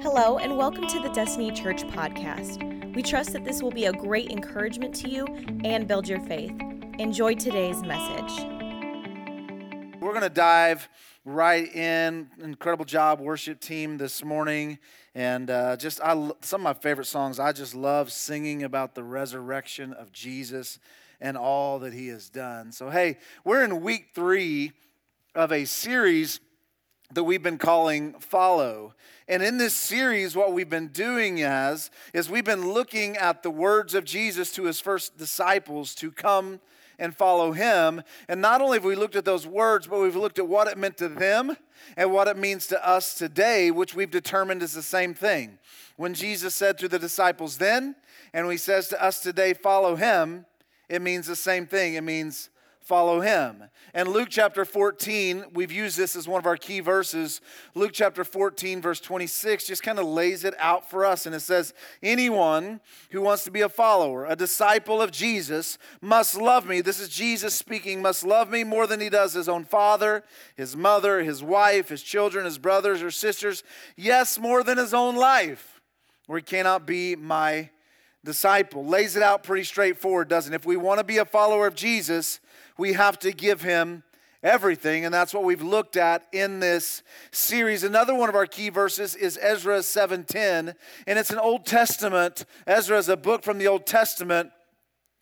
Hello, and welcome to the Destiny Church podcast. We trust that this will be a great encouragement to you and build your faith. Enjoy today's message. We're going to dive right in. Incredible job, worship team, this morning. And uh, just I, some of my favorite songs, I just love singing about the resurrection of Jesus and all that he has done. So, hey, we're in week three of a series that we've been calling Follow. And in this series, what we've been doing as is we've been looking at the words of Jesus to his first disciples to come and follow him. And not only have we looked at those words, but we've looked at what it meant to them and what it means to us today, which we've determined is the same thing. When Jesus said to the disciples then, and he says to us today, follow him, it means the same thing. It means follow him. And Luke chapter 14, we've used this as one of our key verses. Luke chapter 14, verse 26, just kind of lays it out for us. And it says, Anyone who wants to be a follower, a disciple of Jesus, must love me. This is Jesus speaking, must love me more than he does his own father, his mother, his wife, his children, his brothers or sisters. Yes, more than his own life, or he cannot be my disciple. Lays it out pretty straightforward, doesn't it? If we want to be a follower of Jesus, we have to give him everything and that's what we've looked at in this series. Another one of our key verses is ezra 7.10 and it's an old testament. Ezra is a book from the old testament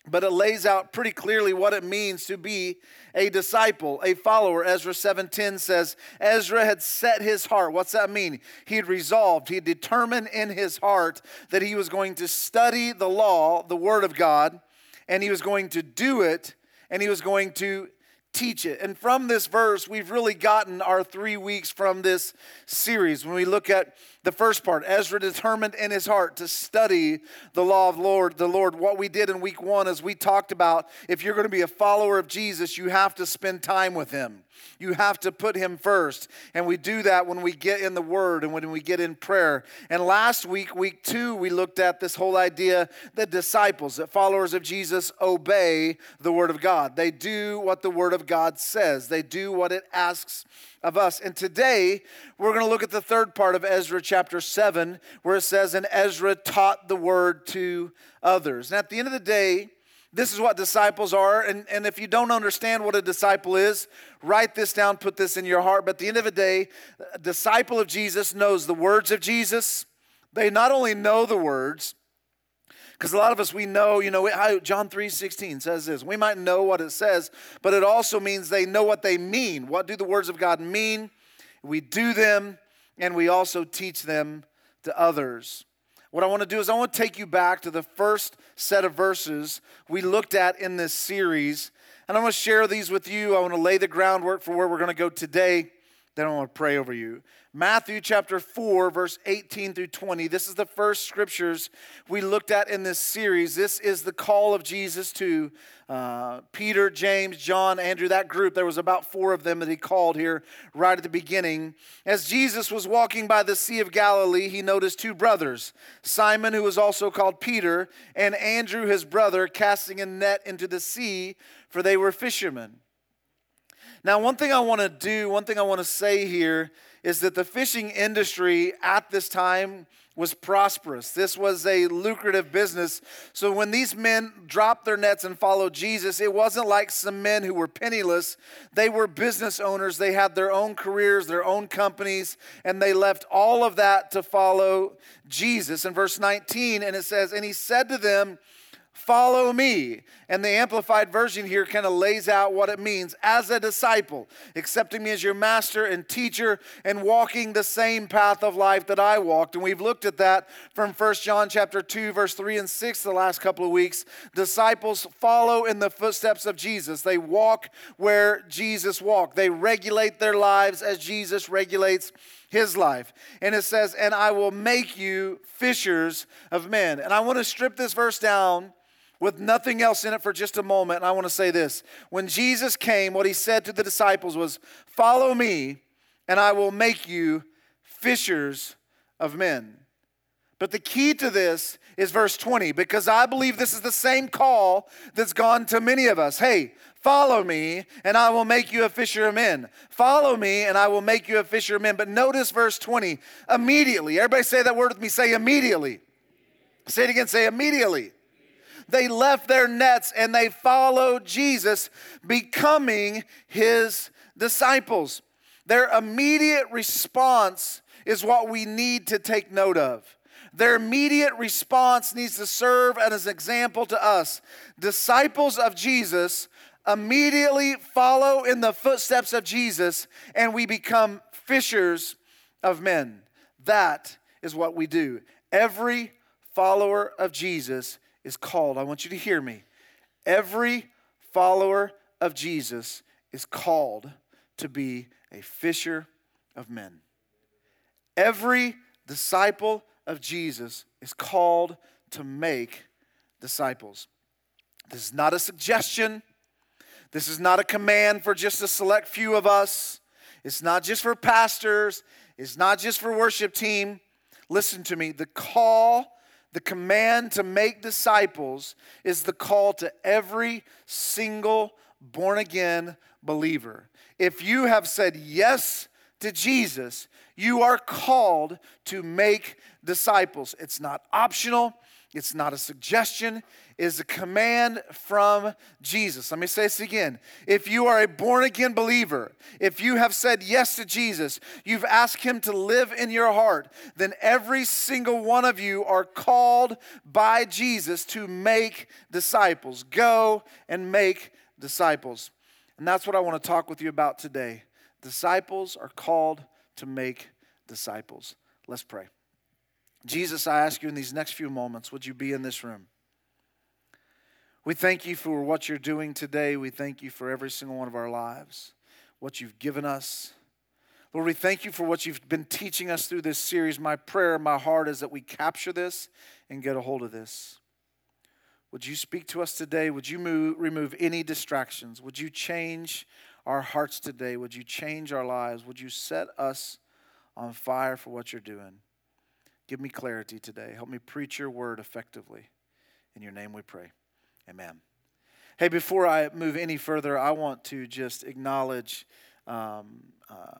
but it lays out pretty clearly what it means to be a disciple a follower. Ezra 7.10 says ezra had set his heart. What's that mean? He had resolved he had determined in his heart that he was going to study the law the word of god and he was going to do it and he was going to teach it. And from this verse, we've really gotten our three weeks from this series. When we look at the first part, Ezra determined in his heart to study the law of Lord, the Lord. What we did in week one is we talked about if you're going to be a follower of Jesus, you have to spend time with him. You have to put him first. And we do that when we get in the word and when we get in prayer. And last week, week two, we looked at this whole idea that disciples, that followers of Jesus obey the word of God. They do what the word of God says, they do what it asks of us. And today, we're going to look at the third part of Ezra chapter 7, where it says, And Ezra taught the word to others. And at the end of the day, this is what disciples are. And, and if you don't understand what a disciple is, write this down, put this in your heart. But at the end of the day, a disciple of Jesus knows the words of Jesus. They not only know the words, because a lot of us we know you know john 3 16 says this we might know what it says but it also means they know what they mean what do the words of god mean we do them and we also teach them to others what I want to do is I want to take you back to the first set of verses we looked at in this series. And I want to share these with you. I want to lay the groundwork for where we're going to go today. Then I want to pray over you. Matthew chapter 4, verse 18 through 20. This is the first scriptures we looked at in this series. This is the call of Jesus to uh, Peter, James, John, Andrew, that group. There was about four of them that he called here right at the beginning. As Jesus was walking by the Sea of Galilee, he noticed two brothers Simon, who was also called Peter, and Andrew, his brother, casting a net into the sea, for they were fishermen. Now, one thing I want to do, one thing I want to say here is that the fishing industry at this time was prosperous. This was a lucrative business. So when these men dropped their nets and followed Jesus, it wasn't like some men who were penniless. They were business owners. They had their own careers, their own companies, and they left all of that to follow Jesus. In verse 19, and it says, And he said to them, Follow me. And the Amplified Version here kind of lays out what it means as a disciple, accepting me as your master and teacher and walking the same path of life that I walked. And we've looked at that from 1 John chapter 2, verse 3 and 6 the last couple of weeks. Disciples follow in the footsteps of Jesus. They walk where Jesus walked. They regulate their lives as Jesus regulates his life. And it says, And I will make you fishers of men. And I want to strip this verse down with nothing else in it for just a moment. And I want to say this when Jesus came, what he said to the disciples was, Follow me, and I will make you fishers of men. But the key to this is verse 20, because I believe this is the same call that's gone to many of us. Hey, follow me, and I will make you a fisher of men. Follow me, and I will make you a fisher of men. But notice verse 20 immediately. Everybody say that word with me. Say immediately. Say it again. Say immediately. They left their nets and they followed Jesus, becoming his disciples. Their immediate response is what we need to take note of. Their immediate response needs to serve as an example to us. Disciples of Jesus immediately follow in the footsteps of Jesus and we become fishers of men. That is what we do. Every follower of Jesus is called. I want you to hear me. Every follower of Jesus is called to be a fisher of men. Every disciple of Jesus is called to make disciples. This is not a suggestion. This is not a command for just a select few of us. It's not just for pastors. It's not just for worship team. Listen to me. The call, the command to make disciples is the call to every single born again believer. If you have said yes to Jesus, you are called to make disciples. It's not optional, it's not a suggestion, it is a command from Jesus. Let me say this again. If you are a born again believer, if you have said yes to Jesus, you've asked Him to live in your heart, then every single one of you are called by Jesus to make disciples. Go and make disciples. And that's what I want to talk with you about today. Disciples are called to make disciples. Let's pray. Jesus, I ask you in these next few moments, would you be in this room? We thank you for what you're doing today. We thank you for every single one of our lives, what you've given us. Lord, we thank you for what you've been teaching us through this series. My prayer, my heart is that we capture this and get a hold of this. Would you speak to us today? Would you move, remove any distractions? Would you change our hearts today? Would you change our lives? Would you set us on fire for what you're doing? Give me clarity today. Help me preach your word effectively. In your name we pray. Amen. Hey, before I move any further, I want to just acknowledge um, uh,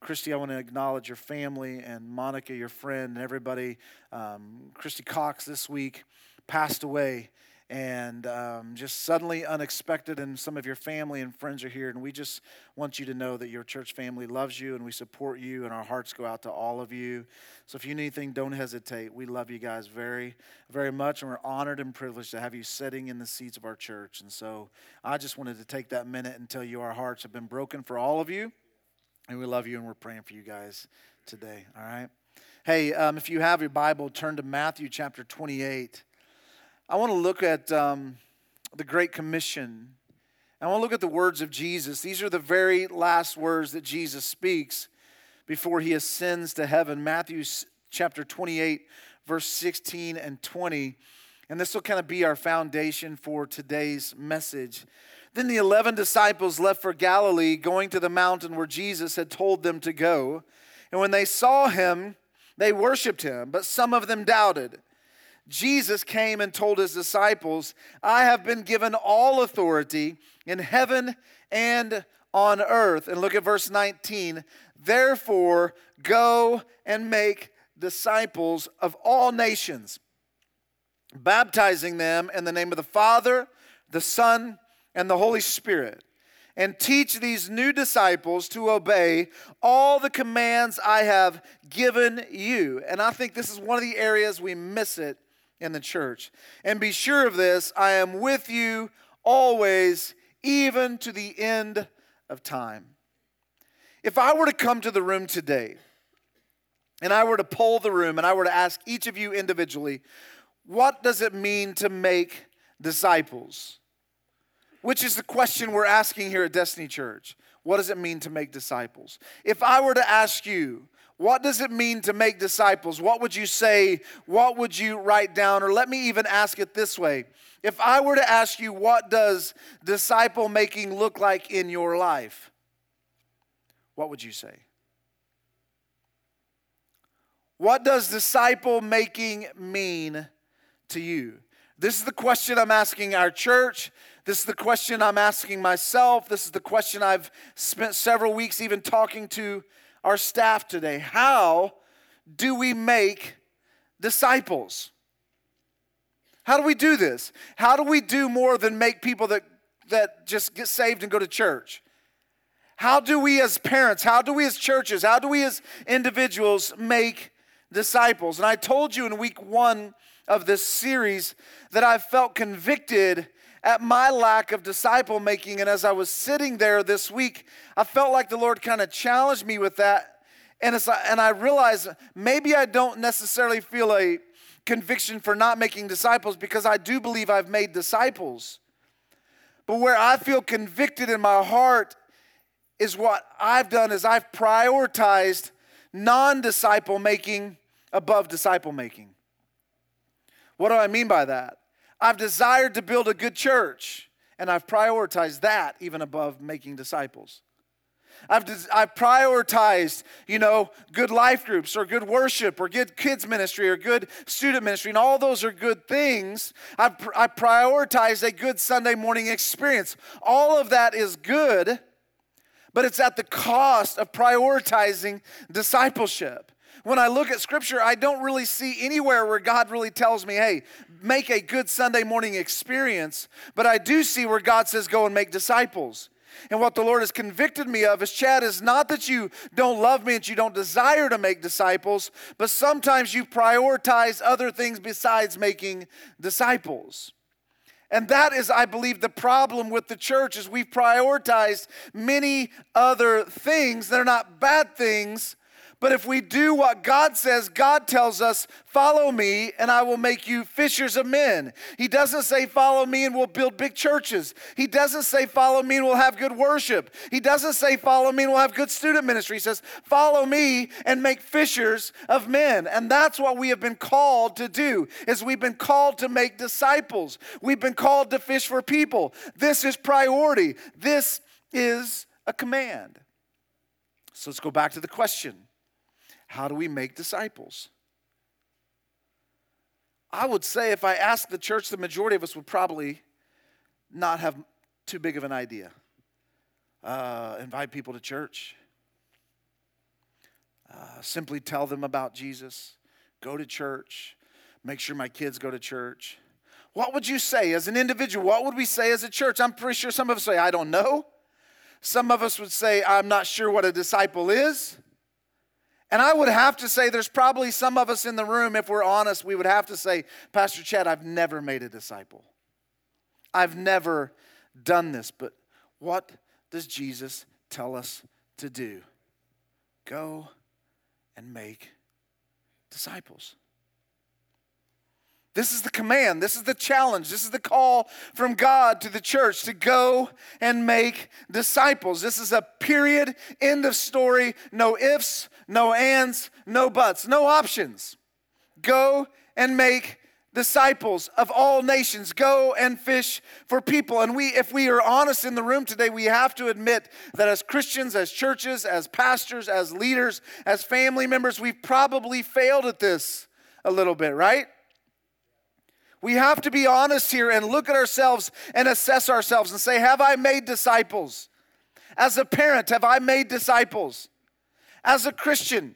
Christy, I want to acknowledge your family and Monica, your friend, and everybody. Um, Christy Cox this week passed away and um, just suddenly unexpected and some of your family and friends are here and we just want you to know that your church family loves you and we support you and our hearts go out to all of you. So if you need anything don't hesitate. We love you guys very very much and we're honored and privileged to have you sitting in the seats of our church. And so i just wanted to take that minute and tell you our hearts have been broken for all of you and we love you and we're praying for you guys today all right? Hey um, if you have your bible turn to matthew chapter 28 I want to look at um, the Great Commission. I want to look at the words of Jesus. These are the very last words that Jesus speaks before he ascends to heaven. Matthew chapter 28, verse 16 and 20. And this will kind of be our foundation for today's message. Then the 11 disciples left for Galilee, going to the mountain where Jesus had told them to go. And when they saw him, they worshiped him, but some of them doubted. Jesus came and told his disciples, I have been given all authority in heaven and on earth. And look at verse 19. Therefore, go and make disciples of all nations, baptizing them in the name of the Father, the Son, and the Holy Spirit. And teach these new disciples to obey all the commands I have given you. And I think this is one of the areas we miss it in the church. And be sure of this I am with you always, even to the end of time. If I were to come to the room today and I were to poll the room and I were to ask each of you individually, what does it mean to make disciples? Which is the question we're asking here at Destiny Church. What does it mean to make disciples? If I were to ask you, what does it mean to make disciples? What would you say? What would you write down? Or let me even ask it this way. If I were to ask you, what does disciple making look like in your life? What would you say? What does disciple making mean to you? This is the question I'm asking our church. This is the question I'm asking myself. This is the question I've spent several weeks even talking to our staff today. How do we make disciples? How do we do this? How do we do more than make people that, that just get saved and go to church? How do we as parents, how do we as churches, how do we as individuals make disciples? And I told you in week one of this series that I felt convicted at my lack of disciple making. And as I was sitting there this week, I felt like the Lord kind of challenged me with that. And, it's, and I realized maybe I don't necessarily feel a conviction for not making disciples because I do believe I've made disciples. But where I feel convicted in my heart is what I've done is I've prioritized non-disciple making above disciple making. What do I mean by that? I've desired to build a good church, and I've prioritized that even above making disciples. I've, I've prioritized, you know, good life groups or good worship or good kids ministry or good student ministry, and all those are good things. I've, I prioritize a good Sunday morning experience. All of that is good, but it's at the cost of prioritizing discipleship. When I look at scripture, I don't really see anywhere where God really tells me, hey, make a good Sunday morning experience, but I do see where God says, go and make disciples. And what the Lord has convicted me of is, Chad, is not that you don't love me and you don't desire to make disciples, but sometimes you prioritize other things besides making disciples. And that is, I believe, the problem with the church is we've prioritized many other things. They're not bad things, but if we do what God says, God tells us, Follow me, and I will make you fishers of men. He doesn't say, Follow me, and we'll build big churches. He doesn't say, Follow me, and we'll have good worship. He doesn't say, Follow me, and we'll have good student ministry. He says, Follow me and make fishers of men. And that's what we have been called to do, is we've been called to make disciples. We've been called to fish for people. This is priority. This is a command. So let's go back to the question how do we make disciples? I would say if I asked the church, the majority of us would probably not have too big of an idea. Uh, invite people to church, uh, simply tell them about Jesus, go to church, make sure my kids go to church. What would you say as an individual? What would we say as a church? I'm pretty sure some of us say, I don't know. Some of us would say, I'm not sure what a disciple is. And I would have to say, there's probably some of us in the room, if we're honest, we would have to say, Pastor Chad, I've never made a disciple. I've never done this. But what does Jesus tell us to do? Go and make disciples. This is the command. This is the challenge. This is the call from God to the church to go and make disciples. This is a period, end of story, no ifs, no ands, no buts, no options. Go and make disciples of all nations go and fish for people and we if we are honest in the room today we have to admit that as christians as churches as pastors as leaders as family members we've probably failed at this a little bit right we have to be honest here and look at ourselves and assess ourselves and say have i made disciples? As a parent have i made disciples? As a Christian,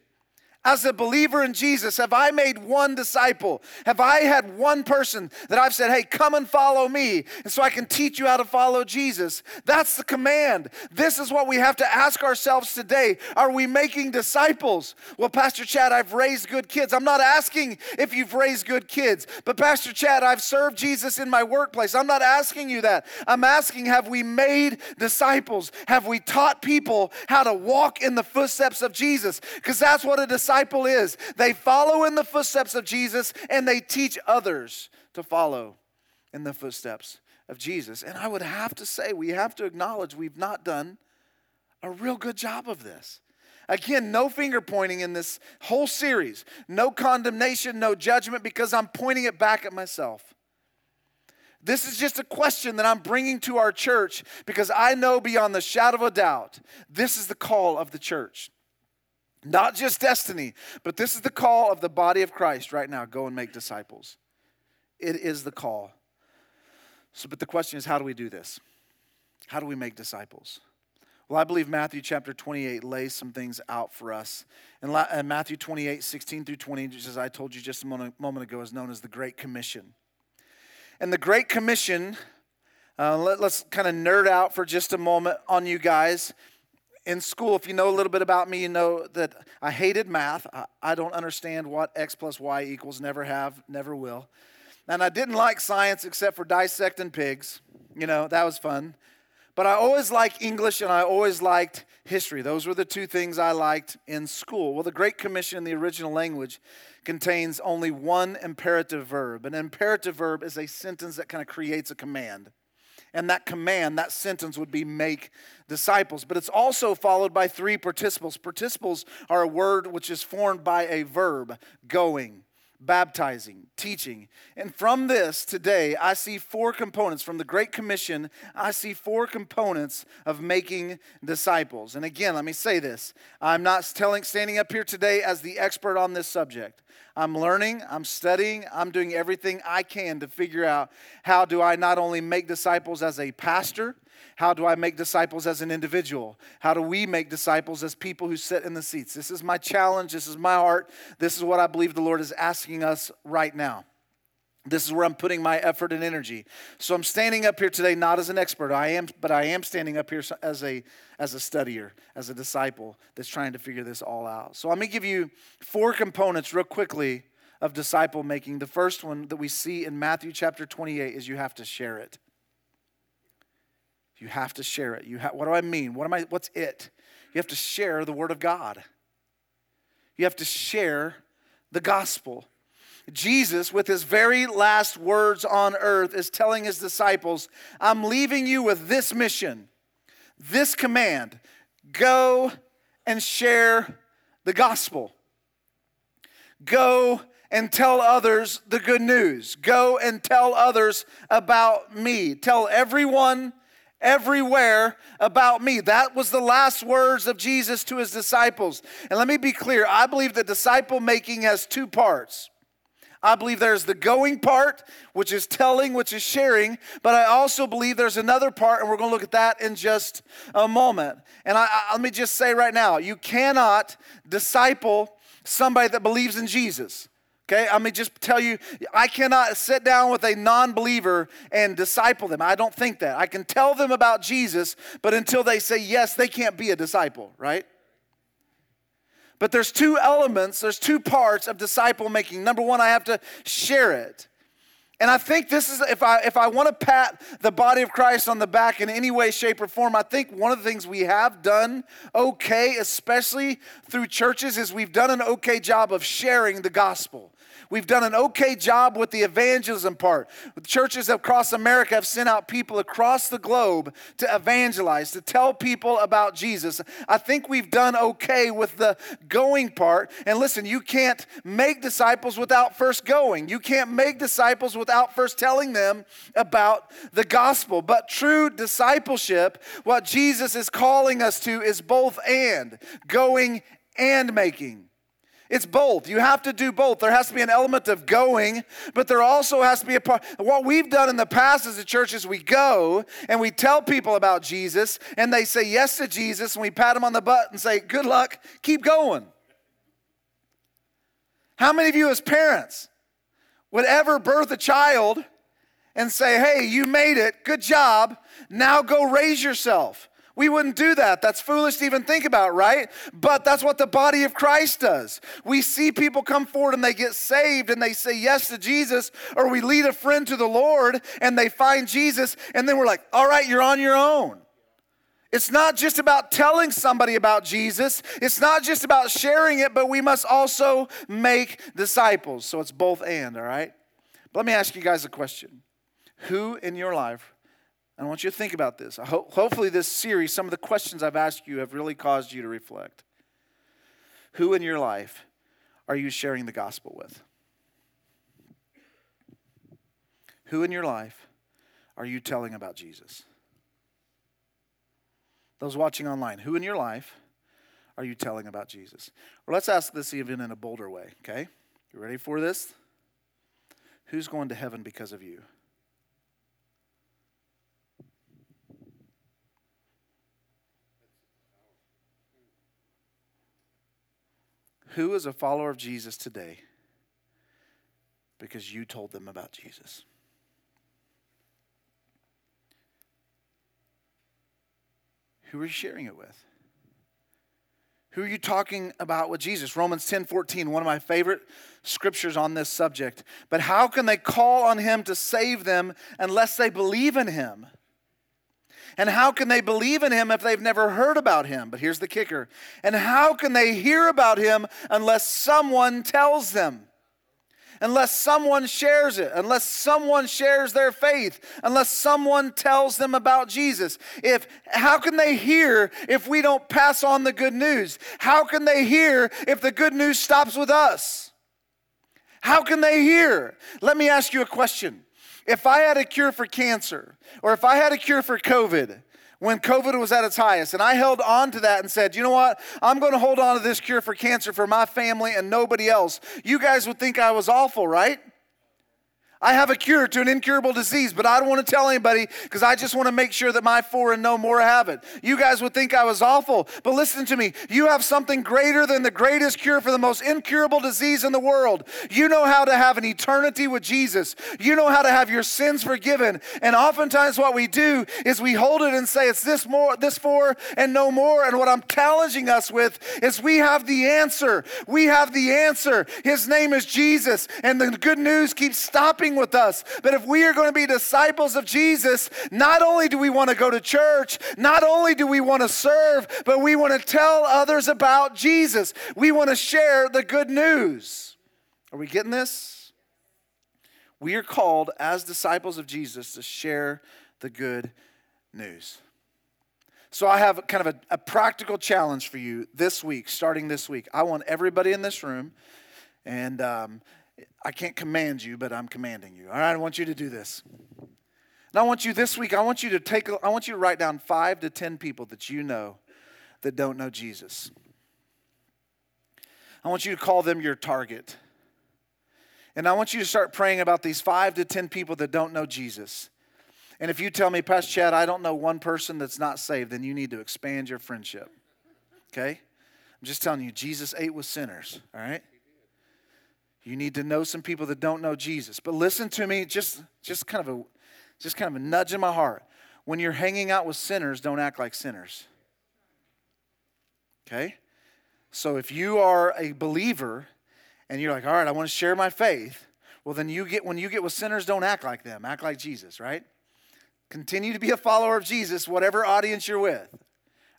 as a believer in Jesus, have I made one disciple? Have I had one person that I've said, hey, come and follow me, and so I can teach you how to follow Jesus? That's the command. This is what we have to ask ourselves today. Are we making disciples? Well, Pastor Chad, I've raised good kids. I'm not asking if you've raised good kids, but Pastor Chad, I've served Jesus in my workplace. I'm not asking you that. I'm asking, have we made disciples? Have we taught people how to walk in the footsteps of Jesus? Because that's what a disciple disciple is. They follow in the footsteps of Jesus and they teach others to follow in the footsteps of Jesus. And I would have to say, we have to acknowledge we've not done a real good job of this. Again, no finger pointing in this whole series, no condemnation, no judgment, because I'm pointing it back at myself. This is just a question that I'm bringing to our church because I know beyond the shadow of a doubt this is the call of the church. Not just destiny, but this is the call of the body of Christ right now go and make disciples. It is the call. So, but the question is, how do we do this? How do we make disciples? Well, I believe Matthew chapter 28 lays some things out for us. And Matthew 28, 16 through 20, just as I told you just a moment ago, is known as the Great Commission. And the Great Commission, uh, let, us kind of nerd out for just a moment on you guys. In school, if you know a little bit about me, you know that I hated math. I, I don't understand what x plus y equals, never have, never will. And I didn't like science except for dissecting pigs. You know, that was fun. But I always liked English and I always liked history. Those were the two things I liked in school. Well, the Great Commission in the original language contains only one imperative verb. An imperative verb is a sentence that kind of creates a command. And that command, that sentence would be make disciples. But it's also followed by three participles. Participles are a word which is formed by a verb, going baptizing, teaching. And from this today, I see four components. From the Great Commission, I see four components of making disciples. And again, let me say this I'm not telling, standing up here today as the expert on this subject. I'm learning, I'm studying, I'm doing everything I can to figure out how do I not only make disciples as a pastor, how do I make disciples as an individual? How do we make disciples as people who sit in the seats? This is my challenge. This is my heart. This is what I believe the Lord is asking us right now. This is where I'm putting my effort and energy. So I'm standing up here today not as an expert, I am, but I am standing up here as a as a studier, as a disciple that's trying to figure this all out. So let me give you four components real quickly of disciple making. The first one that we see in Matthew chapter 28 is you have to share it. You have to share it. You ha- what do I mean? What am I what's it? You have to share the word of God. You have to share the gospel. Jesus, with his very last words on earth, is telling his disciples, I'm leaving you with this mission, this command go and share the gospel. Go and tell others the good news. Go and tell others about me. Tell everyone everywhere about me. That was the last words of Jesus to his disciples. And let me be clear I believe that disciple making has two parts. I believe there's the going part, which is telling, which is sharing, but I also believe there's another part, and we're going to look at that in just a moment. And I, I, let me just say right now you cannot disciple somebody that believes in Jesus. Okay, I mean, just tell you, I cannot sit down with a non believer and disciple them. I don't think that. I can tell them about Jesus, but until they say yes, they can't be a disciple, right? But there's two elements, there's two parts of disciple making. Number one, I have to share it. And I think this is, if I, if I want to pat the body of Christ on the back in any way, shape, or form, I think one of the things we have done okay, especially through churches, is we've done an okay job of sharing the gospel. We've done an okay job with the evangelism part. Churches across America have sent out people across the globe to evangelize, to tell people about Jesus. I think we've done okay with the going part. And listen, you can't make disciples without first going. You can't make disciples without first telling them about the gospel. But true discipleship, what Jesus is calling us to, is both and going and making. It's both. You have to do both. There has to be an element of going, but there also has to be a part. What we've done in the past as a church is we go and we tell people about Jesus, and they say yes to Jesus, and we pat them on the butt and say, Good luck, keep going. How many of you, as parents, would ever birth a child and say, Hey, you made it, good job, now go raise yourself? We wouldn't do that. That's foolish to even think about, right? But that's what the body of Christ does. We see people come forward and they get saved and they say yes to Jesus, or we lead a friend to the Lord and they find Jesus, and then we're like, all right, you're on your own. It's not just about telling somebody about Jesus. It's not just about sharing it, but we must also make disciples. So it's both and, all right? But let me ask you guys a question. Who in your life I want you to think about this. Ho- hopefully, this series, some of the questions I've asked you have really caused you to reflect. Who in your life are you sharing the gospel with? Who in your life are you telling about Jesus? Those watching online, who in your life are you telling about Jesus? Well, let's ask this even in a bolder way, okay? You ready for this? Who's going to heaven because of you? Who is a follower of Jesus today because you told them about Jesus? Who are you sharing it with? Who are you talking about with Jesus? Romans 10 14, one of my favorite scriptures on this subject. But how can they call on him to save them unless they believe in him? And how can they believe in him if they've never heard about him? But here's the kicker. And how can they hear about him unless someone tells them? unless someone shares it, unless someone shares their faith, unless someone tells them about Jesus. If how can they hear if we don't pass on the good news? How can they hear if the good news stops with us? How can they hear? Let me ask you a question. If I had a cure for cancer, or if I had a cure for COVID, when COVID was at its highest. And I held on to that and said, you know what? I'm going to hold on to this cure for cancer for my family and nobody else. You guys would think I was awful, right? I have a cure to an incurable disease, but I don't want to tell anybody because I just want to make sure that my four and no more have it. You guys would think I was awful, but listen to me. You have something greater than the greatest cure for the most incurable disease in the world. You know how to have an eternity with Jesus. You know how to have your sins forgiven. And oftentimes what we do is we hold it and say it's this more, this for and no more. And what I'm challenging us with is we have the answer. We have the answer. His name is Jesus. And the good news keeps stopping with us. But if we are going to be disciples of Jesus, not only do we want to go to church, not only do we want to serve, but we want to tell others about Jesus. We want to share the good news. Are we getting this? We are called as disciples of Jesus to share the good news. So, I have kind of a, a, practical challenge for you this week, starting this week. I want everybody in this room, and um, I can't command you, but I'm commanding you. All right, I want you to do this. And I want you this week, I want you to take, I want you to write down five to 10 people that you know that don't know Jesus. I want you to call them your target. And I want you to start praying about these five to 10 people that don't know Jesus. And if you tell me, Pastor Chad, I don't know one person that's not saved, then you need to expand your friendship. Okay? I'm just telling you, Jesus ate with sinners, all right? You need to know some people that don't know Jesus. But listen to me, just, just kind of a just kind of a nudge in my heart. When you're hanging out with sinners, don't act like sinners. Okay? So if you are a believer and you're like, all right, I want to share my faith, well then you get when you get with sinners, don't act like them. Act like Jesus, right? Continue to be a follower of Jesus, whatever audience you're with.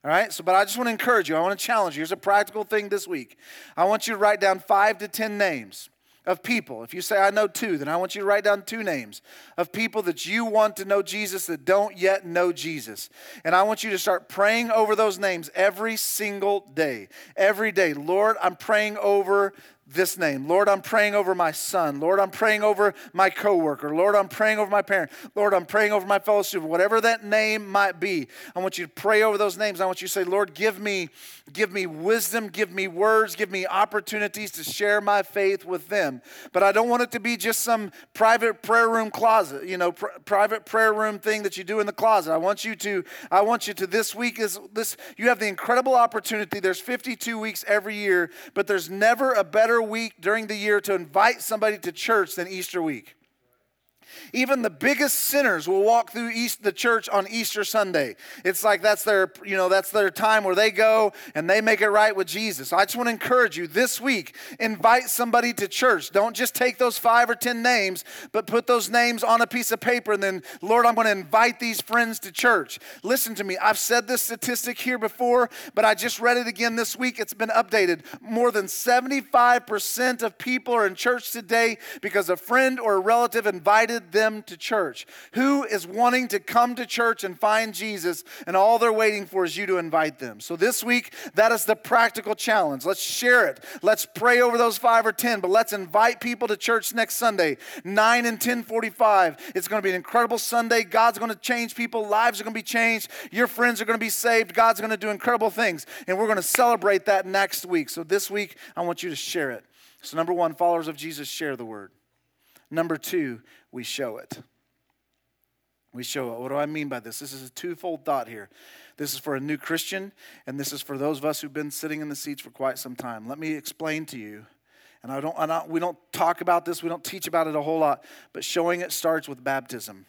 All right, so but I just want to encourage you. I want to challenge you. Here's a practical thing this week. I want you to write down five to 10 names of people. If you say, I know two, then I want you to write down two names of people that you want to know Jesus that don't yet know Jesus. And I want you to start praying over those names every single day. Every day. Lord, I'm praying over this name. Lord, I'm praying over my son. Lord, I'm praying over my coworker. Lord, I'm praying over my parent. Lord, I'm praying over my fellow student. Whatever that name might be, I want you to pray over those names. I want you to say, Lord, give me, give me wisdom, give me words, give me opportunities to share my faith with them. But I don't want it to be just some private prayer room closet, you know, pr- private prayer room thing that you do in the closet. I want you to, I want you to this week is this, you have the incredible opportunity. There's 52 weeks every year, but there's never a better week during the year to invite somebody to church than Easter week. Even the biggest sinners will walk through East, the church on Easter Sunday. It's like that's their, you know, that's their time where they go and they make it right with Jesus. I just want to encourage you this week, invite somebody to church. Don't just take those five or ten names, but put those names on a piece of paper and then, Lord, I'm going to invite these friends to church. Listen to me. I've said this statistic here before, but I just read it again this week. It's been updated. More than 75% of people are in church today because a friend or a relative invited invited them to church? Who is wanting to come to church and find Jesus, and all they're waiting for is you to invite them? So this week, that is the practical challenge. Let's share it. Let's pray over those five or ten, but let's invite people to church next Sunday, 9 and 1045. It's going to be an incredible Sunday. God's going to change people. Lives are going to be changed. Your friends are going to be saved. God's going to do incredible things. And we're going to celebrate that next week. So this week, I want you to share it. So, number one, followers of Jesus share the word. Number two, we show it. We show it. What do I mean by this? This is a twofold thought here. This is for a new Christian, and this is for those of us who've been sitting in the seats for quite some time. Let me explain to you. And I don't, I don't, we don't talk about this, we don't teach about it a whole lot, but showing it starts with baptism.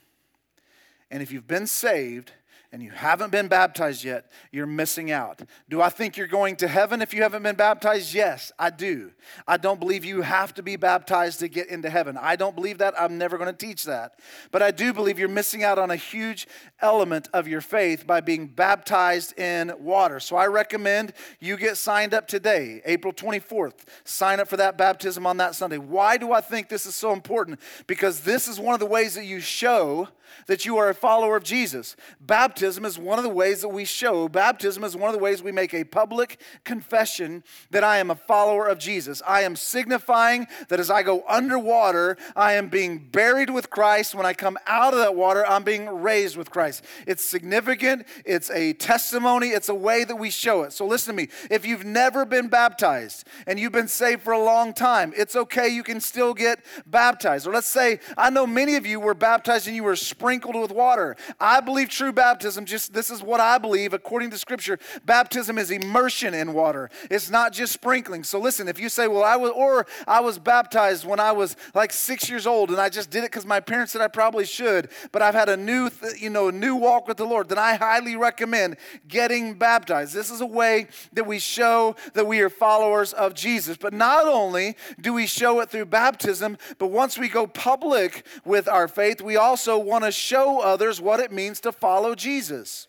And if you've been saved, and you haven't been baptized yet, you're missing out. Do I think you're going to heaven if you haven't been baptized? Yes, I do. I don't believe you have to be baptized to get into heaven. I don't believe that. I'm never going to teach that. But I do believe you're missing out on a huge element of your faith by being baptized in water. So I recommend you get signed up today, April 24th. Sign up for that baptism on that Sunday. Why do I think this is so important? Because this is one of the ways that you show that you are a follower of Jesus. Baptism is one of the ways that we show, baptism is one of the ways we make a public confession that I am a follower of Jesus. I am signifying that as I go underwater, I am being buried with Christ. When I come out of that water, I'm being raised with Christ. It's significant, it's a testimony, it's a way that we show it. So listen to me. If you've never been baptized and you've been saved for a long time, it's okay. You can still get baptized. Or let's say, I know many of you were baptized and you were sprinkled with water. I believe true baptism, just this is what I believe according to scripture. Baptism is immersion in water. It's not just sprinkling. So listen, if you say, well, I was, or I was baptized when I was like six years old and I just did it because my parents said I probably should, but I've had a new, you know, a new walk with the Lord, then I highly recommend getting baptized. This is a way that we show that we are followers of Jesus. But not only do we show it through baptism, but once we go public with our faith, we also want to show others what it means to follow Jesus.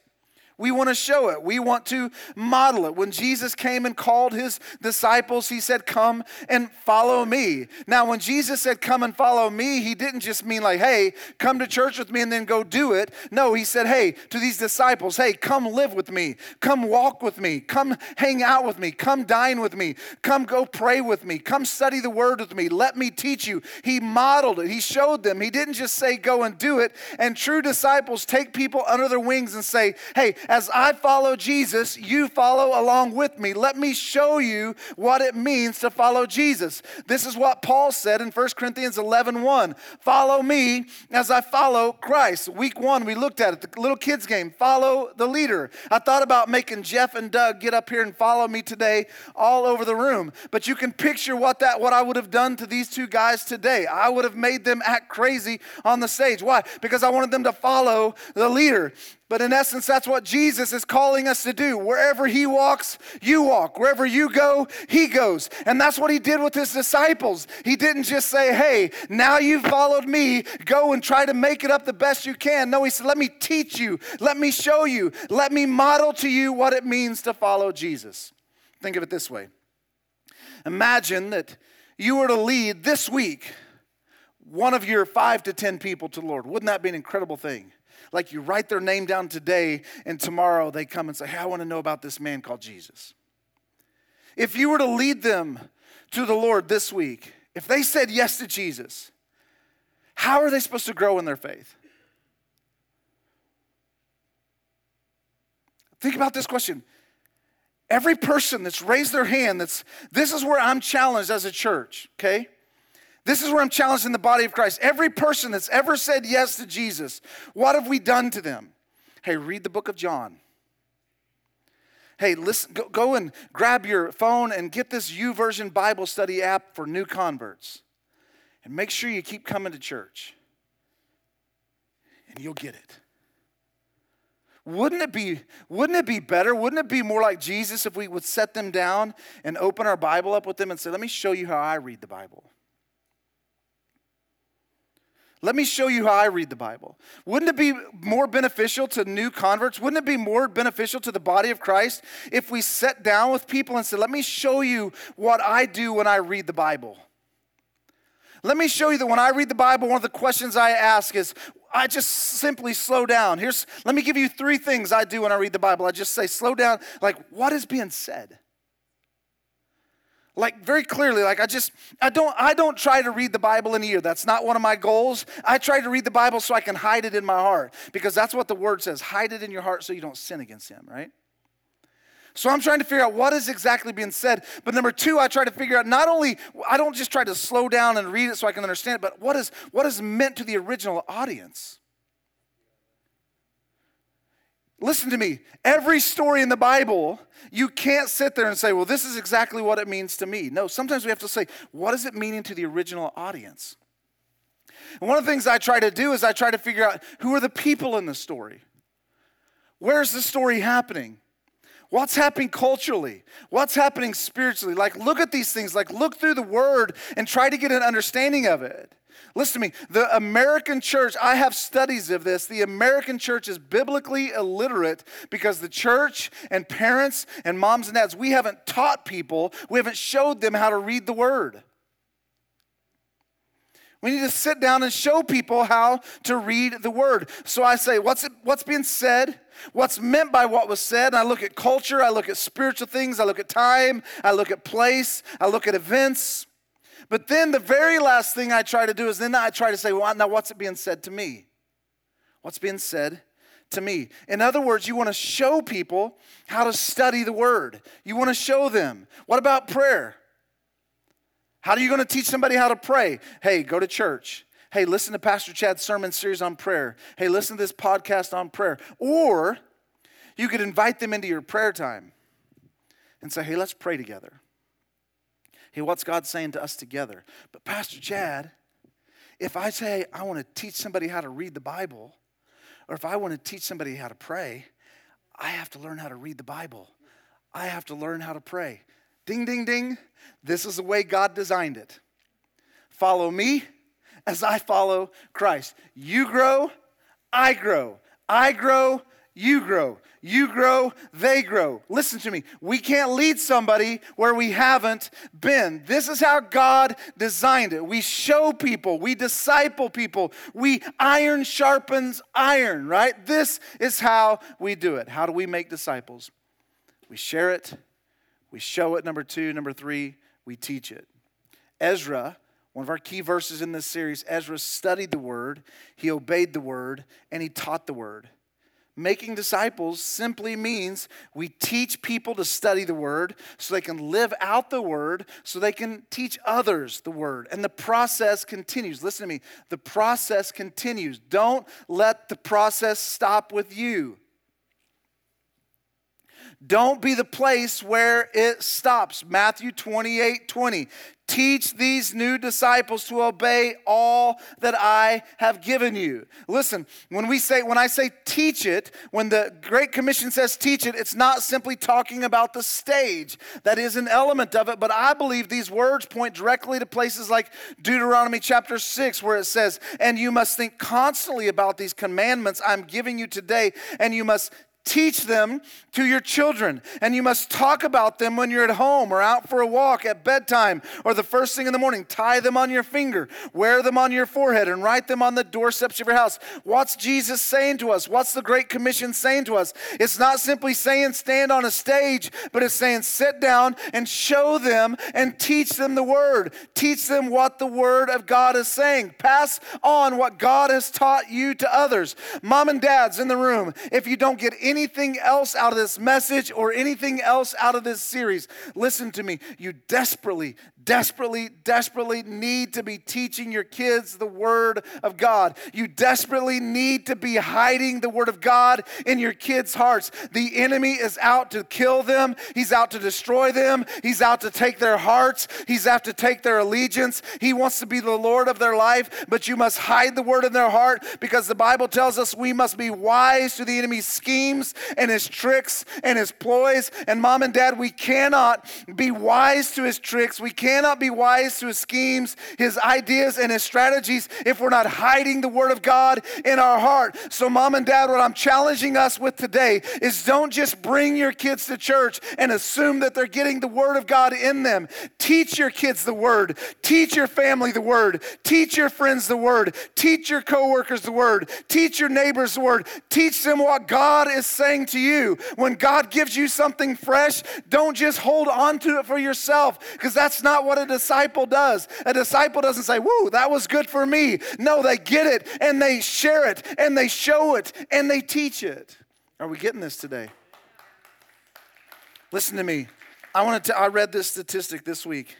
We want to show it. We want to model it. When Jesus came and called his disciples, he said, Come and follow me. Now, when Jesus said, Come and follow me, he didn't just mean like, Hey, come to church with me and then go do it. No, he said, Hey, to these disciples, Hey, come live with me. Come walk with me. Come hang out with me. Come dine with me. Come go pray with me. Come study the word with me. Let me teach you. He modeled it. He showed them. He didn't just say, Go and do it. And true disciples take people under their wings and say, Hey, as I follow Jesus, you follow along with me. Let me show you what it means to follow Jesus. This is what Paul said in 1 Corinthians 11 1. Follow me as I follow Christ. Week one, we looked at it, the little kids' game. Follow the leader. I thought about making Jeff and Doug get up here and follow me today all over the room. But you can picture what that what I would have done to these two guys today. I would have made them act crazy on the stage. Why? Because I wanted them to follow the leader. But in essence, that's what Jesus is calling us to do. Wherever he walks, you walk. Wherever you go, he goes. And that's what he did with his disciples. He didn't just say, hey, now you've followed me, go and try to make it up the best you can. No, he said, let me teach you, let me show you, let me model to you what it means to follow Jesus. Think of it this way Imagine that you were to lead this week one of your five to 10 people to the Lord. Wouldn't that be an incredible thing? Like you write their name down today, and tomorrow they come and say, Hey, I want to know about this man called Jesus. If you were to lead them to the Lord this week, if they said yes to Jesus, how are they supposed to grow in their faith? Think about this question. Every person that's raised their hand, that's this is where I'm challenged as a church, okay? This is where I'm challenging the body of Christ. Every person that's ever said yes to Jesus, what have we done to them? Hey, read the book of John. Hey, listen, go, go and grab your phone and get this YouVersion Bible study app for new converts. And make sure you keep coming to church. And you'll get it. Wouldn't it be wouldn't it be better? Wouldn't it be more like Jesus if we would set them down and open our Bible up with them and say, "Let me show you how I read the Bible." Let me show you how I read the Bible. Wouldn't it be more beneficial to new converts? Wouldn't it be more beneficial to the body of Christ if we sat down with people and said, Let me show you what I do when I read the Bible? Let me show you that when I read the Bible, one of the questions I ask is I just simply slow down. Here's let me give you three things I do when I read the Bible. I just say slow down like what is being said? Like very clearly like i just i don't i don't try to read the bible in a year that's not one of my goals i try to read the bible so i can hide it in my heart because that's what the word says hide it in your heart so you don't sin against him right so I'm trying to figure out what is exactly being said. But number two, I try to figure out not only, I don't just try to slow down and read it so I can understand it, but what is, what is meant to the original audience? Listen to me. Every story in the Bible, you can't sit there and say, well, this is exactly what it means to me. No, sometimes we have to say, what is it meaning to the original audience? And one of the things I try to do is I try to figure out who are the people in the story? Where's the story happening? What's happening culturally? What's happening spiritually? Like, look at these things. Like, look through the word and try to get an understanding of it. Listen to me. The American church, I have studies of this. The American church is biblically illiterate because the church and parents and moms and dads, we haven't taught people, we haven't showed them how to read the word. We need to sit down and show people how to read the word. So I say, what's, it, what's being said? What's meant by what was said? And I look at culture, I look at spiritual things, I look at time, I look at place, I look at events. But then the very last thing I try to do is then I try to say, well, now what's it being said to me? What's being said to me? In other words, you want to show people how to study the word. You want to show them. What about prayer? How are you going to teach somebody how to pray? Hey, go to church. Hey, listen to Pastor Chad's sermon series on prayer. Hey, listen to this podcast on prayer. Or you could invite them into your prayer time and say, hey, let's pray together. Hey, what's God saying to us together? But, Pastor Chad, if I say I want to teach somebody how to read the Bible, or if I want to teach somebody how to pray, I have to learn how to read the Bible. I have to learn how to pray. Ding, ding, ding. This is the way God designed it. Follow me as I follow Christ. You grow, I grow. I grow, you grow. You grow, they grow. Listen to me. We can't lead somebody where we haven't been. This is how God designed it. We show people, we disciple people, we iron sharpens iron, right? This is how we do it. How do we make disciples? We share it, we show it, number two. Number three, we teach it. Ezra, one of our key verses in this series, Ezra studied the word, he obeyed the word, and he taught the word. Making disciples simply means we teach people to study the word so they can live out the word, so they can teach others the word. And the process continues. Listen to me. The process continues. Don't let the process stop with you. Don't be the place where it stops. Matthew 28 20. Teach these new disciples to obey all that I have given you. Listen, when we say, when I say teach it, when the Great Commission says teach it, it's not simply talking about the stage. That is an element of it, but I believe these words point directly to places like Deuteronomy chapter 6, where it says, And you must think constantly about these commandments I'm giving you today, and you must Teach them to your children, and you must talk about them when you're at home or out for a walk at bedtime or the first thing in the morning. Tie them on your finger, wear them on your forehead, and write them on the doorsteps of your house. What's Jesus saying to us? What's the Great Commission saying to us? It's not simply saying stand on a stage, but it's saying sit down and show them and teach them the Word. Teach them what the Word of God is saying. Pass on what God has taught you to others. Mom and dads in the room, if you don't get any anything else out of this message or anything else out of this series, listen to me. You desperately, desperately, desperately need to be teaching your kids the Word of God. You desperately need to be hiding the Word of God in your kids' hearts. The enemy is out to kill them, he's out to destroy them, he's out to take their hearts, he's out to take their allegiance. He wants to be the Lord of their life, but you must hide the Word in their heart because the Bible tells us we must be wise to the enemy's schemes and his tricks and his ploys. And mom and dad, we cannot be wise to his tricks. We cannot be wise to his schemes, his ideas, and his strategies if we're not hiding the word of God in our heart. So, mom and dad, what I'm challenging us with today is don't just bring your kids to church and assume that they're getting the word of God in them. Teach your kids the word. Teach your family the word. Teach your friends the word. Teach your coworkers the word. Teach your neighbors the word. Teach them what God is saying to you. When God gives you something fresh, don't just hold on to it for yourself because that's not what a disciple does. A disciple doesn't say, Woo, that was good for me. No, they get it and they share it and they show it and they teach it. Are we getting this today? Listen to me. I want to. I read this statistic this week.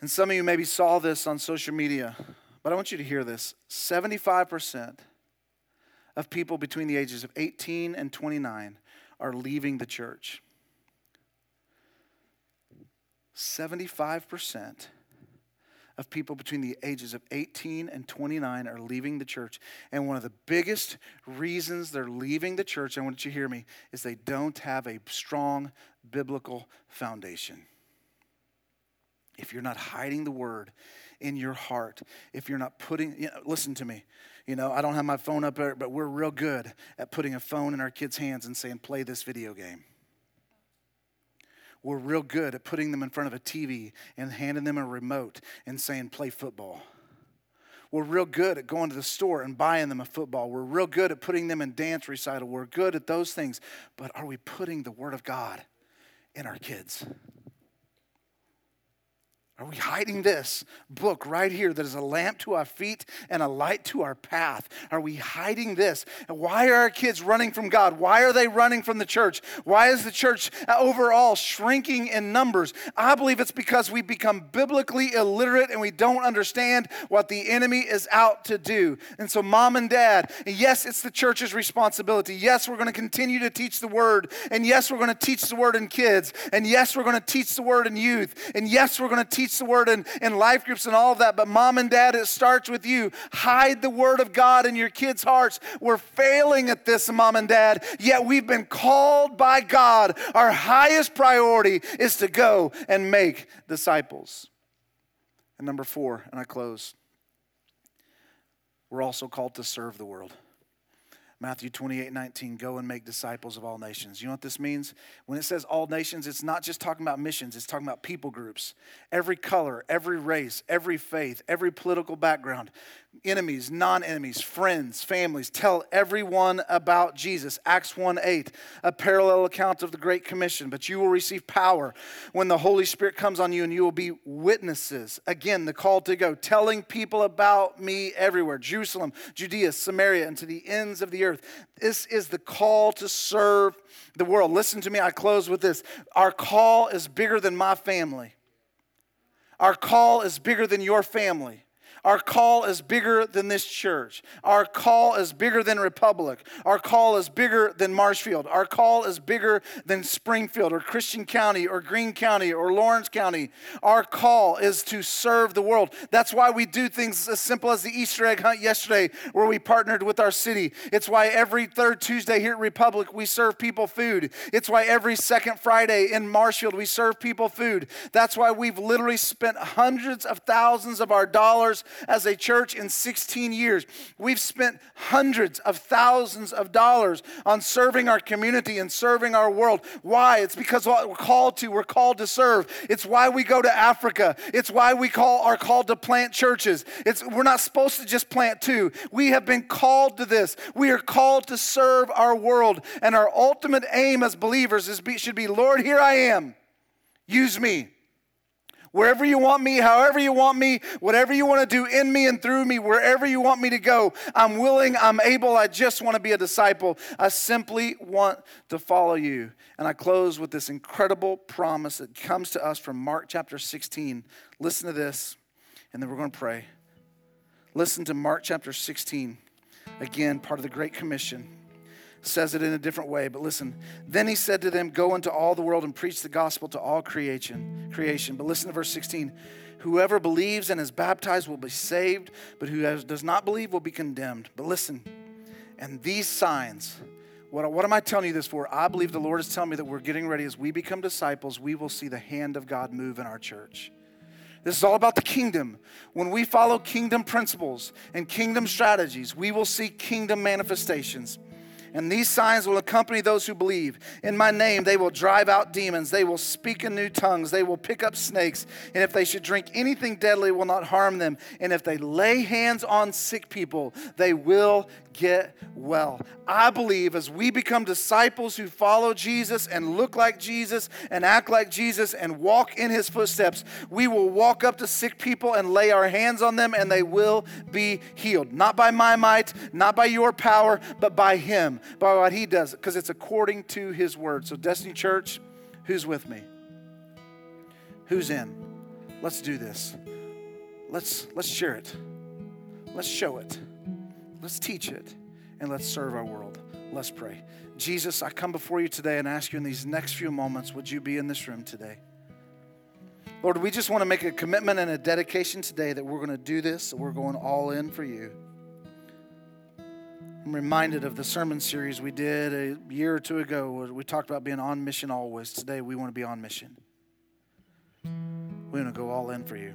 And some of you maybe saw this on social media, but I want you to hear this 75% of people between the ages of 18 and 29 are leaving the church. 75% of people between the ages of 18 and 29 are leaving the church. And one of the biggest reasons they're leaving the church, I want you to hear me, is they don't have a strong biblical foundation if you're not hiding the word in your heart, if you're not putting, you know, listen to me. You know, I don't have my phone up there, but we're real good at putting a phone in our kids' hands and saying, play this video game. We're real good at putting them in front of a TV and handing them a remote and saying, play football. We're real good at going to the store and buying them a football. We're real good at putting them in dance recital. We're good at those things. But are we putting the Word of God in our kids? Are we hiding this book right here that is a lamp to our feet and a light to our path? Are we hiding this? And why are our kids running from God? Why are they running from the church? Why is the church uh, overall shrinking in numbers? I believe it's because we become biblically illiterate and we don't understand what the enemy is out to do. And so, mom and dad, yes, it's the church's responsibility. Yes, we're going to continue to teach the word. And yes, we're going to teach the word in kids. And yes, we're going to teach the word in youth. And yes, we're going to teach teach the word in, in life groups and all of that. But mom and dad, it starts with you. Hide the word of God in your kids' hearts. We're failing at this, mom and dad, yet we've been called by God. Our highest priority is to go and make disciples. And number four, and I close, we're also called to serve the world. Matthew 28 19, go and make disciples of all nations. You know what this means? When it says all nations, it's not just talking about missions, it's talking about people groups. Every color, every race, every faith, every political background enemies, non enemies, friends, families. Tell everyone about Jesus. Acts 1 8, a parallel account of the Great Commission. But you will receive power when the Holy Spirit comes on you, and you will be witnesses. Again, the call to go, telling people about me everywhere Jerusalem, Judea, Samaria, and to the ends of the earth. This is the call to serve the world. Listen to me, I close with this. Our call is bigger than my family. Our call is bigger than your family. Our call is bigger than this church. Our call is bigger than Republic. Our call is bigger than Marshfield. Our call is bigger than Springfield or Christian County or Greene County or Lawrence County. Our call is to serve the world. That's why we do things as simple as the Easter egg hunt yesterday, where we partnered with our city. It's why every third Tuesday here at Republic, we serve people food. It's why every second Friday in Marshfield, we serve people food. That's why we've literally spent hundreds of thousands of our dollars as a church in 16 years. We've spent hundreds of thousands of dollars on serving our community and serving our world. Why? It's because what we're called to, we're called to serve. It's why we go to Africa. It's why we call are called to plant churches. It's we're not supposed to just plant two. We have been called to this. We are called to serve our world. And our ultimate aim as believers is be, should be, Lord, here I am. Use me wherever you want me, however you want me, whatever you want to do in me and through me, wherever you want me to go. I'm willing, I'm able, I just want to be a disciple. I simply want to follow you. And I close with this incredible promise that comes to us from Mark chapter 16. Listen to this, and then we're going to pray. Listen to Mark chapter 16, again, part of the Great Commission says it in a different way, but listen. Then he said to them, Go into all the world and preach the gospel to all creation. creation. But listen to verse 16. Whoever believes and is baptized will be saved, but who does not believe will be condemned. But listen, and these signs What, what am I telling you this for? I believe the Lord is telling me that we're getting ready as we become disciples, we will see the hand of God move in our church. This is all about the kingdom. When we follow kingdom principles and kingdom strategies, we will see kingdom manifestations. And these signs will accompany those who believe. In my name, they will drive out demons. They will speak in new tongues. They will pick up snakes. And if they should drink anything deadly, it will not harm them. And if they lay hands on sick people, they will get well. I believe as we become disciples who follow Jesus and look like Jesus and act like Jesus and walk in his footsteps, we will walk up to sick people and lay our hands on them and they will be healed. Not by my might, not by your power, but by him, by what he does, because it's according to his word. So, Destiny Church, who's with me? Who's in? Let's do this. Let's let's share it. Let's show it. Let's teach it and let's serve our world. Let's pray. Jesus, I come before you today and ask you in these next few moments, would you be in this room today? Lord, we just want to make a commitment and a dedication today that we're going to do this, that we're going all in for you. I'm reminded of the sermon series we did a year or two ago where we talked about being on mission always. Today, we want to be on mission. We want to go all in for you.